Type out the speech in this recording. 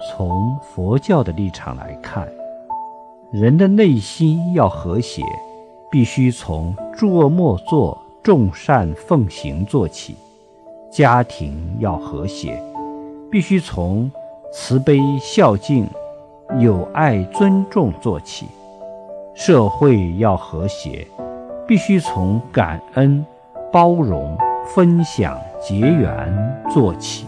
从佛教的立场来看人的内心要和谐必须从诸恶莫作众善奉行做起家庭要和谐必须从慈悲孝敬友爱尊重做起社会要和谐必须从感恩包容分享结缘做起。